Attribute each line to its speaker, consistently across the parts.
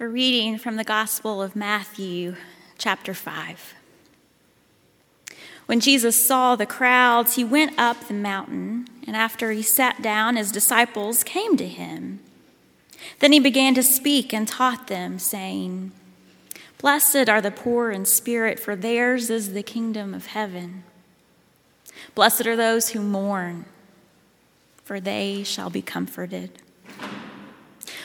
Speaker 1: A reading from the Gospel of Matthew, chapter 5. When Jesus saw the crowds, he went up the mountain, and after he sat down, his disciples came to him. Then he began to speak and taught them, saying, Blessed are the poor in spirit, for theirs is the kingdom of heaven. Blessed are those who mourn, for they shall be comforted.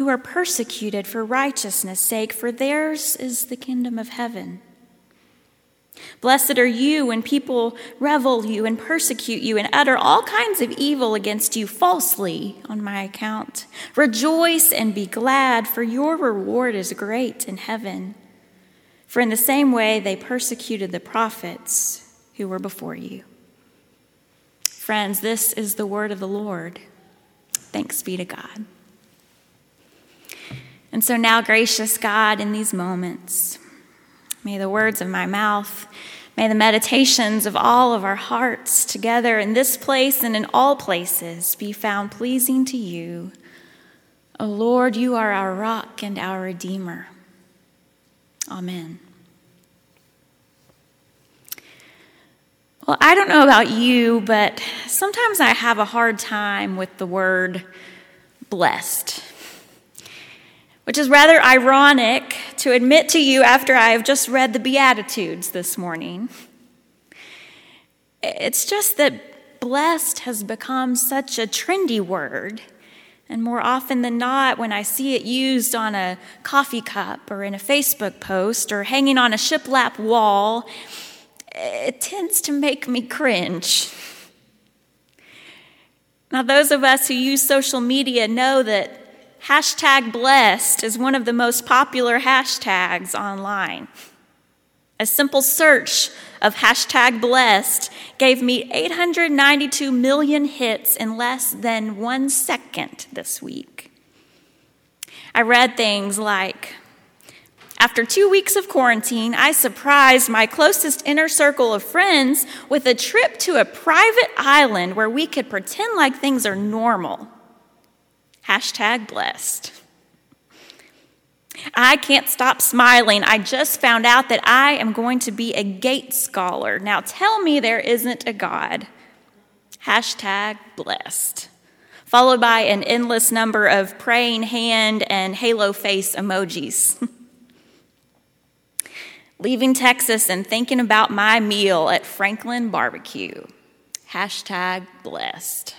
Speaker 1: who are persecuted for righteousness' sake, for theirs is the kingdom of heaven. Blessed are you when people revel you and persecute you and utter all kinds of evil against you falsely on my account. Rejoice and be glad, for your reward is great in heaven. For in the same way they persecuted the prophets who were before you. Friends, this is the word of the Lord. Thanks be to God. And so now, gracious God, in these moments, may the words of my mouth, may the meditations of all of our hearts together in this place and in all places be found pleasing to you. O Lord, you are our rock and our Redeemer. Amen. Well, I don't know about you, but sometimes I have a hard time with the word blessed which is rather ironic to admit to you after I have just read the Beatitudes this morning. It's just that blessed has become such a trendy word. And more often than not, when I see it used on a coffee cup or in a Facebook post or hanging on a shiplap wall, it tends to make me cringe. Now, those of us who use social media know that Hashtag blessed is one of the most popular hashtags online. A simple search of hashtag blessed gave me 892 million hits in less than one second this week. I read things like, after two weeks of quarantine, I surprised my closest inner circle of friends with a trip to a private island where we could pretend like things are normal. Hashtag blessed. I can't stop smiling. I just found out that I am going to be a gate scholar. Now tell me there isn't a God. Hashtag blessed. Followed by an endless number of praying hand and halo face emojis. Leaving Texas and thinking about my meal at Franklin Barbecue. Hashtag blessed.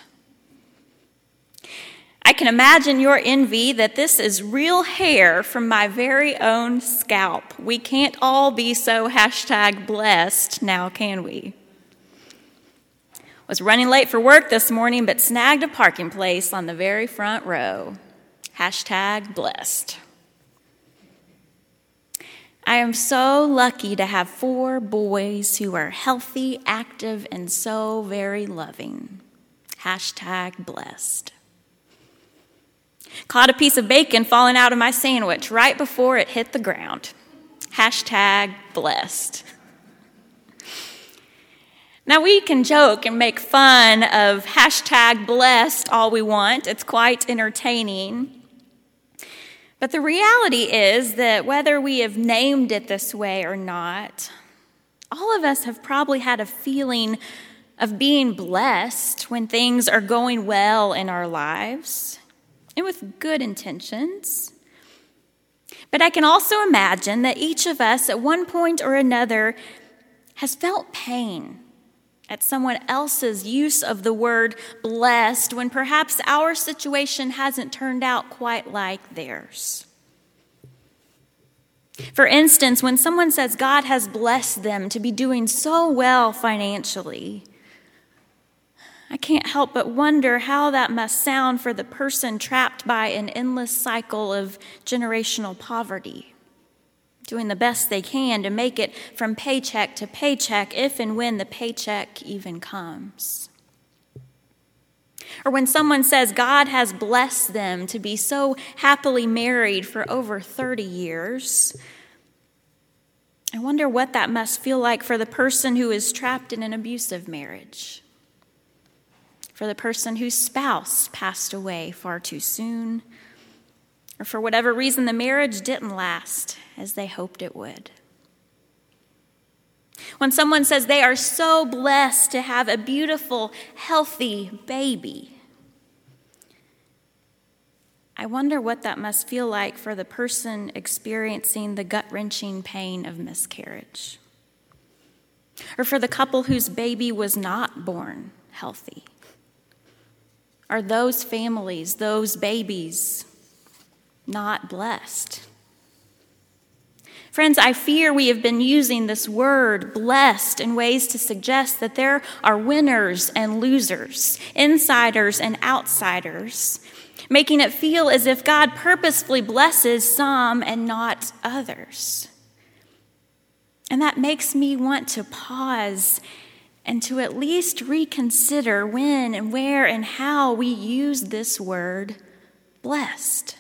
Speaker 1: I can imagine your envy that this is real hair from my very own scalp. We can't all be so hashtag blessed now, can we? Was running late for work this morning, but snagged a parking place on the very front row. Hashtag blessed. I am so lucky to have four boys who are healthy, active, and so very loving. Hashtag blessed. Caught a piece of bacon falling out of my sandwich right before it hit the ground. Hashtag blessed. Now, we can joke and make fun of hashtag blessed all we want, it's quite entertaining. But the reality is that whether we have named it this way or not, all of us have probably had a feeling of being blessed when things are going well in our lives and with good intentions. But I can also imagine that each of us at one point or another has felt pain at someone else's use of the word blessed when perhaps our situation hasn't turned out quite like theirs. For instance, when someone says God has blessed them to be doing so well financially, I can't help but wonder how that must sound for the person trapped by an endless cycle of generational poverty, doing the best they can to make it from paycheck to paycheck if and when the paycheck even comes. Or when someone says God has blessed them to be so happily married for over 30 years, I wonder what that must feel like for the person who is trapped in an abusive marriage, for the person whose spouse passed away far too soon, or for whatever reason the marriage didn't last as they hoped it would. When someone says they are so blessed to have a beautiful, healthy baby, I wonder what that must feel like for the person experiencing the gut wrenching pain of miscarriage. Or for the couple whose baby was not born healthy. Are those families, those babies, not blessed? Friends, I fear we have been using this word blessed in ways to suggest that there are winners and losers, insiders and outsiders, making it feel as if God purposefully blesses some and not others. And that makes me want to pause and to at least reconsider when and where and how we use this word blessed.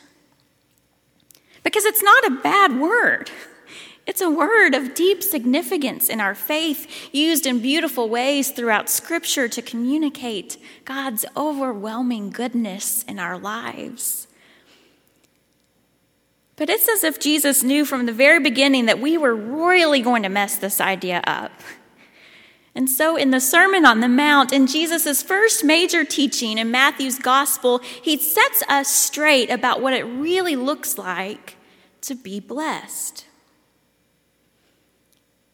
Speaker 1: Because it's not a bad word. It's a word of deep significance in our faith, used in beautiful ways throughout Scripture to communicate God's overwhelming goodness in our lives. But it's as if Jesus knew from the very beginning that we were royally going to mess this idea up. And so, in the Sermon on the Mount, in Jesus' first major teaching in Matthew's Gospel, he sets us straight about what it really looks like to be blessed.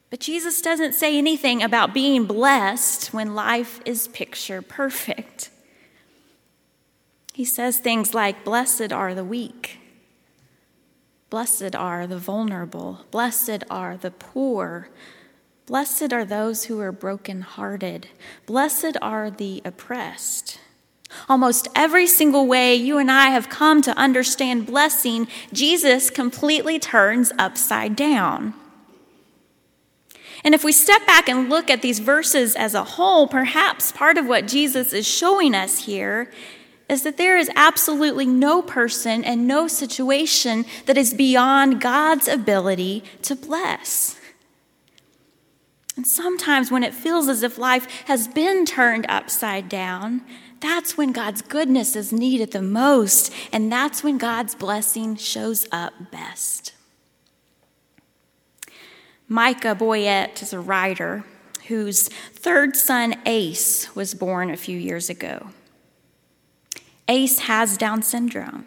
Speaker 1: But Jesus doesn't say anything about being blessed when life is picture perfect. He says things like, Blessed are the weak, blessed are the vulnerable, blessed are the poor, blessed are those who are brokenhearted, blessed are the oppressed. Almost every single way you and I have come to understand blessing, Jesus completely turns upside down. And if we step back and look at these verses as a whole, perhaps part of what Jesus is showing us here is that there is absolutely no person and no situation that is beyond God's ability to bless. And sometimes when it feels as if life has been turned upside down, that's when God's goodness is needed the most, and that's when God's blessing shows up best. Micha Boyett is a writer whose third son, Ace, was born a few years ago. Ace has Down syndrome.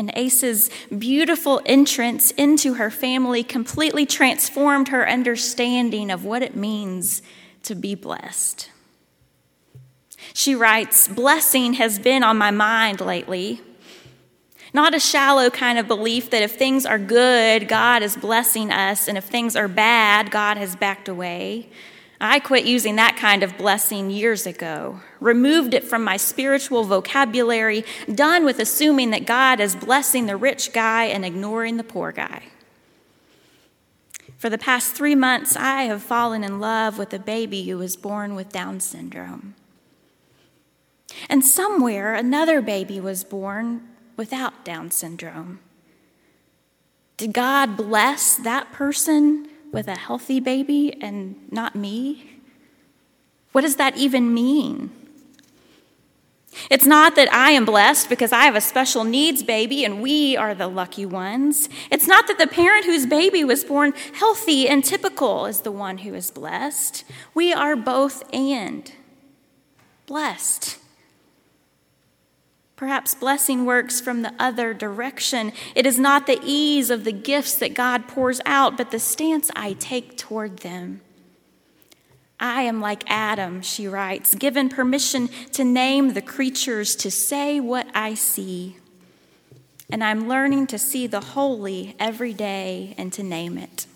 Speaker 1: And Ace's beautiful entrance into her family completely transformed her understanding of what it means to be blessed. She writes Blessing has been on my mind lately. Not a shallow kind of belief that if things are good, God is blessing us, and if things are bad, God has backed away. I quit using that kind of blessing years ago, removed it from my spiritual vocabulary, done with assuming that God is blessing the rich guy and ignoring the poor guy. For the past three months, I have fallen in love with a baby who was born with Down syndrome. And somewhere, another baby was born without Down syndrome? Did God bless that person with a healthy baby and not me? What does that even mean? It's not that I am blessed because I have a special needs baby and we are the lucky ones. It's not that the parent whose baby was born healthy and typical is the one who is blessed. We are both and blessed. Perhaps blessing works from the other direction. It is not the ease of the gifts that God pours out, but the stance I take toward them. I am like Adam, she writes, given permission to name the creatures, to say what I see. And I'm learning to see the holy every day and to name it.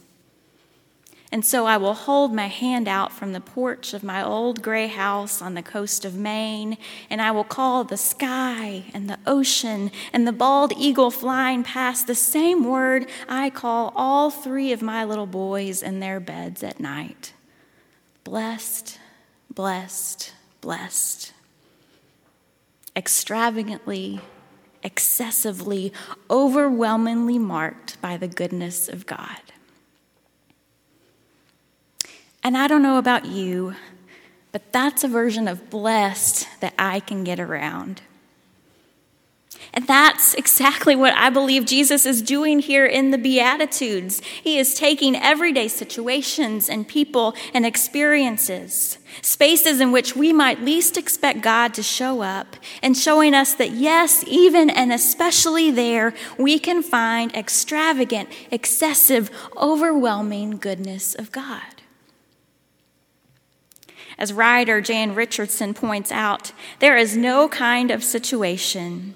Speaker 1: And so I will hold my hand out from the porch of my old gray house on the coast of Maine, and I will call the sky and the ocean and the bald eagle flying past the same word I call all three of my little boys in their beds at night blessed, blessed, blessed. Extravagantly, excessively, overwhelmingly marked by the goodness of God. And I don't know about you, but that's a version of blessed that I can get around. And that's exactly what I believe Jesus is doing here in the Beatitudes. He is taking everyday situations and people and experiences, spaces in which we might least expect God to show up, and showing us that, yes, even and especially there, we can find extravagant, excessive, overwhelming goodness of God. As writer Jan Richardson points out, there is no kind of situation,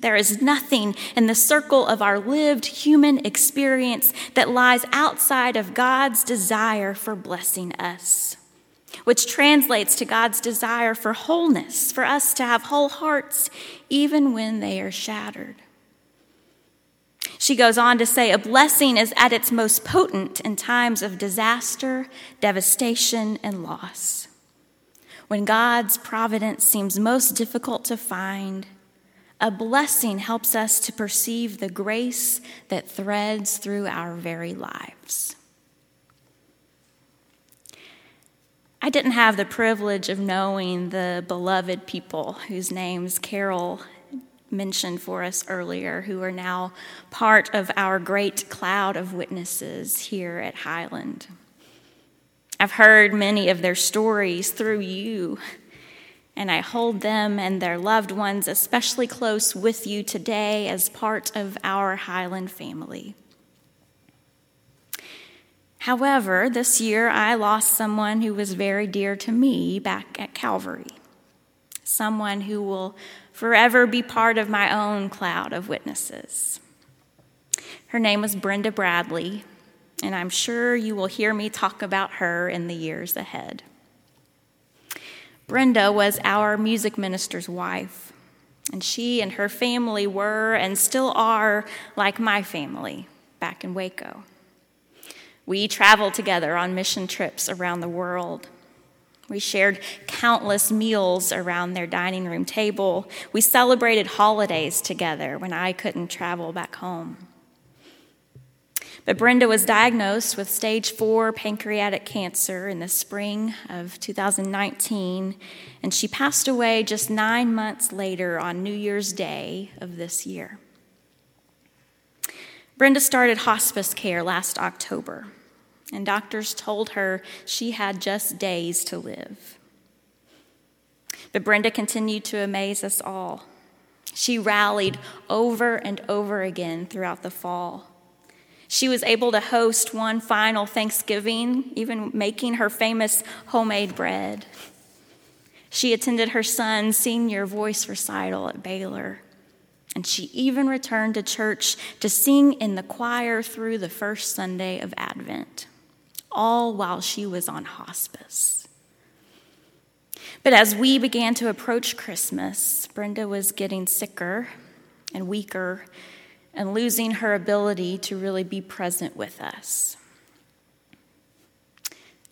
Speaker 1: there is nothing in the circle of our lived human experience that lies outside of God's desire for blessing us, which translates to God's desire for wholeness, for us to have whole hearts even when they are shattered. She goes on to say, a blessing is at its most potent in times of disaster, devastation, and loss when God's providence seems most difficult to find, a blessing helps us to perceive the grace that threads through our very lives. I didn't have the privilege of knowing the beloved people whose names Carol mentioned for us earlier, who are now part of our great cloud of witnesses here at Highland. I've heard many of their stories through you, and I hold them and their loved ones especially close with you today as part of our Highland family. However, this year I lost someone who was very dear to me back at Calvary, someone who will forever be part of my own cloud of witnesses. Her name was Brenda Bradley, and I'm sure you will hear me talk about her in the years ahead. Brenda was our music minister's wife, and she and her family were and still are like my family back in Waco. We traveled together on mission trips around the world. We shared countless meals around their dining room table. We celebrated holidays together when I couldn't travel back home. But Brenda was diagnosed with stage four pancreatic cancer in the spring of 2019, and she passed away just nine months later on New Year's Day of this year. Brenda started hospice care last October, and doctors told her she had just days to live. But Brenda continued to amaze us all. She rallied over and over again throughout the fall she was able to host one final Thanksgiving, even making her famous homemade bread. She attended her son's senior voice recital at Baylor. And she even returned to church to sing in the choir through the first Sunday of Advent, all while she was on hospice. But as we began to approach Christmas, Brenda was getting sicker and weaker and losing her ability to really be present with us.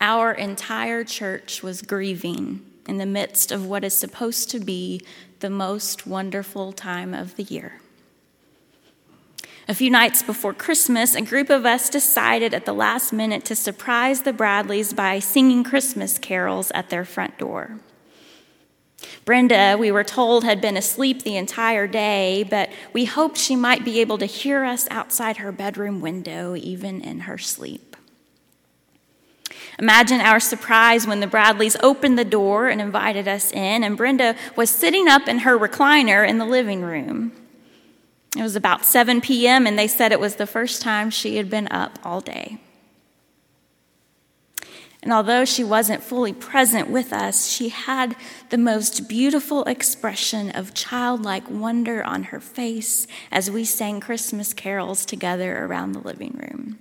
Speaker 1: Our entire church was grieving in the midst of what is supposed to be the most wonderful time of the year. A few nights before Christmas, a group of us decided at the last minute to surprise the Bradleys by singing Christmas carols at their front door. Brenda, we were told, had been asleep the entire day, but we hoped she might be able to hear us outside her bedroom window, even in her sleep. Imagine our surprise when the Bradleys opened the door and invited us in, and Brenda was sitting up in her recliner in the living room. It was about 7 p.m., and they said it was the first time she had been up all day. And although she wasn't fully present with us, she had the most beautiful expression of childlike wonder on her face as we sang Christmas carols together around the living room.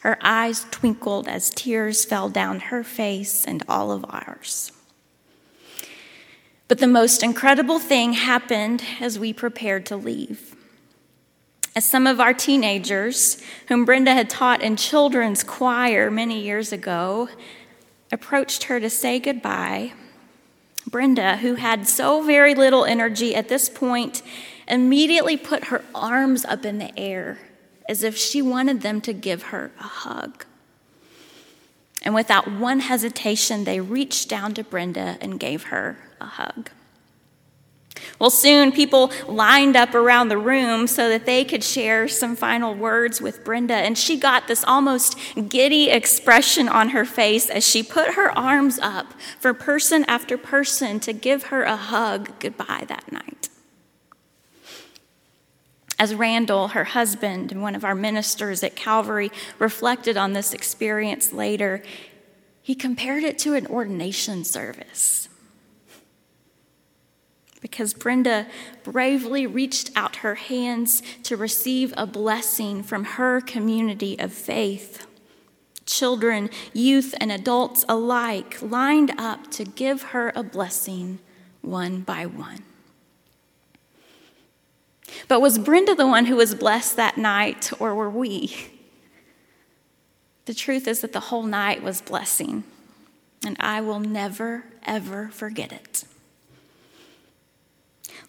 Speaker 1: Her eyes twinkled as tears fell down her face and all of ours. But the most incredible thing happened as we prepared to leave. As some of our teenagers, whom Brenda had taught in children's choir many years ago, approached her to say goodbye, Brenda, who had so very little energy at this point, immediately put her arms up in the air as if she wanted them to give her a hug. And without one hesitation, they reached down to Brenda and gave her a hug. Well, soon people lined up around the room so that they could share some final words with Brenda, and she got this almost giddy expression on her face as she put her arms up for person after person to give her a hug goodbye that night. As Randall, her husband, and one of our ministers at Calvary, reflected on this experience later, he compared it to an ordination service. Because Brenda bravely reached out her hands to receive a blessing from her community of faith. Children, youth, and adults alike lined up to give her a blessing one by one. But was Brenda the one who was blessed that night, or were we? The truth is that the whole night was blessing, and I will never, ever forget it.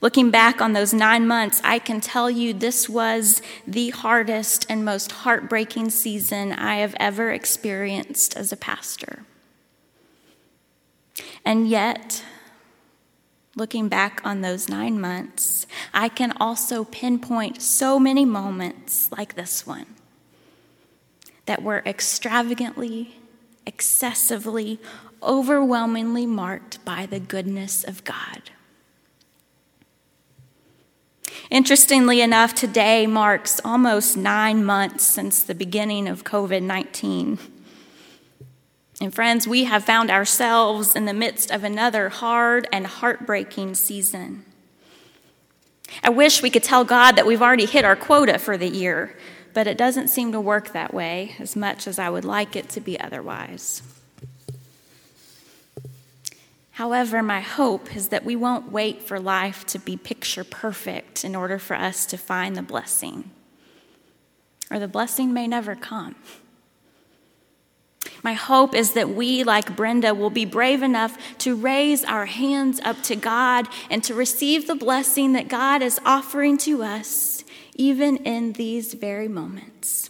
Speaker 1: Looking back on those nine months, I can tell you this was the hardest and most heartbreaking season I have ever experienced as a pastor. And yet, Looking back on those nine months, I can also pinpoint so many moments like this one that were extravagantly, excessively, overwhelmingly marked by the goodness of God. Interestingly enough, today marks almost nine months since the beginning of COVID 19. And friends, we have found ourselves in the midst of another hard and heartbreaking season. I wish we could tell God that we've already hit our quota for the year, but it doesn't seem to work that way as much as I would like it to be otherwise. However, my hope is that we won't wait for life to be picture perfect in order for us to find the blessing, or the blessing may never come. My hope is that we, like Brenda, will be brave enough to raise our hands up to God and to receive the blessing that God is offering to us, even in these very moments.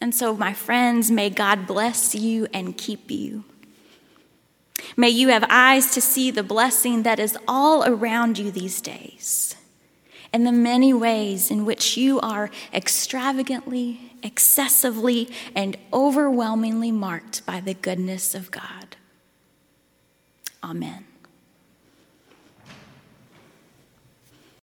Speaker 1: And so, my friends, may God bless you and keep you. May you have eyes to see the blessing that is all around you these days and the many ways in which you are extravagantly excessively and overwhelmingly marked by the goodness of God. Amen.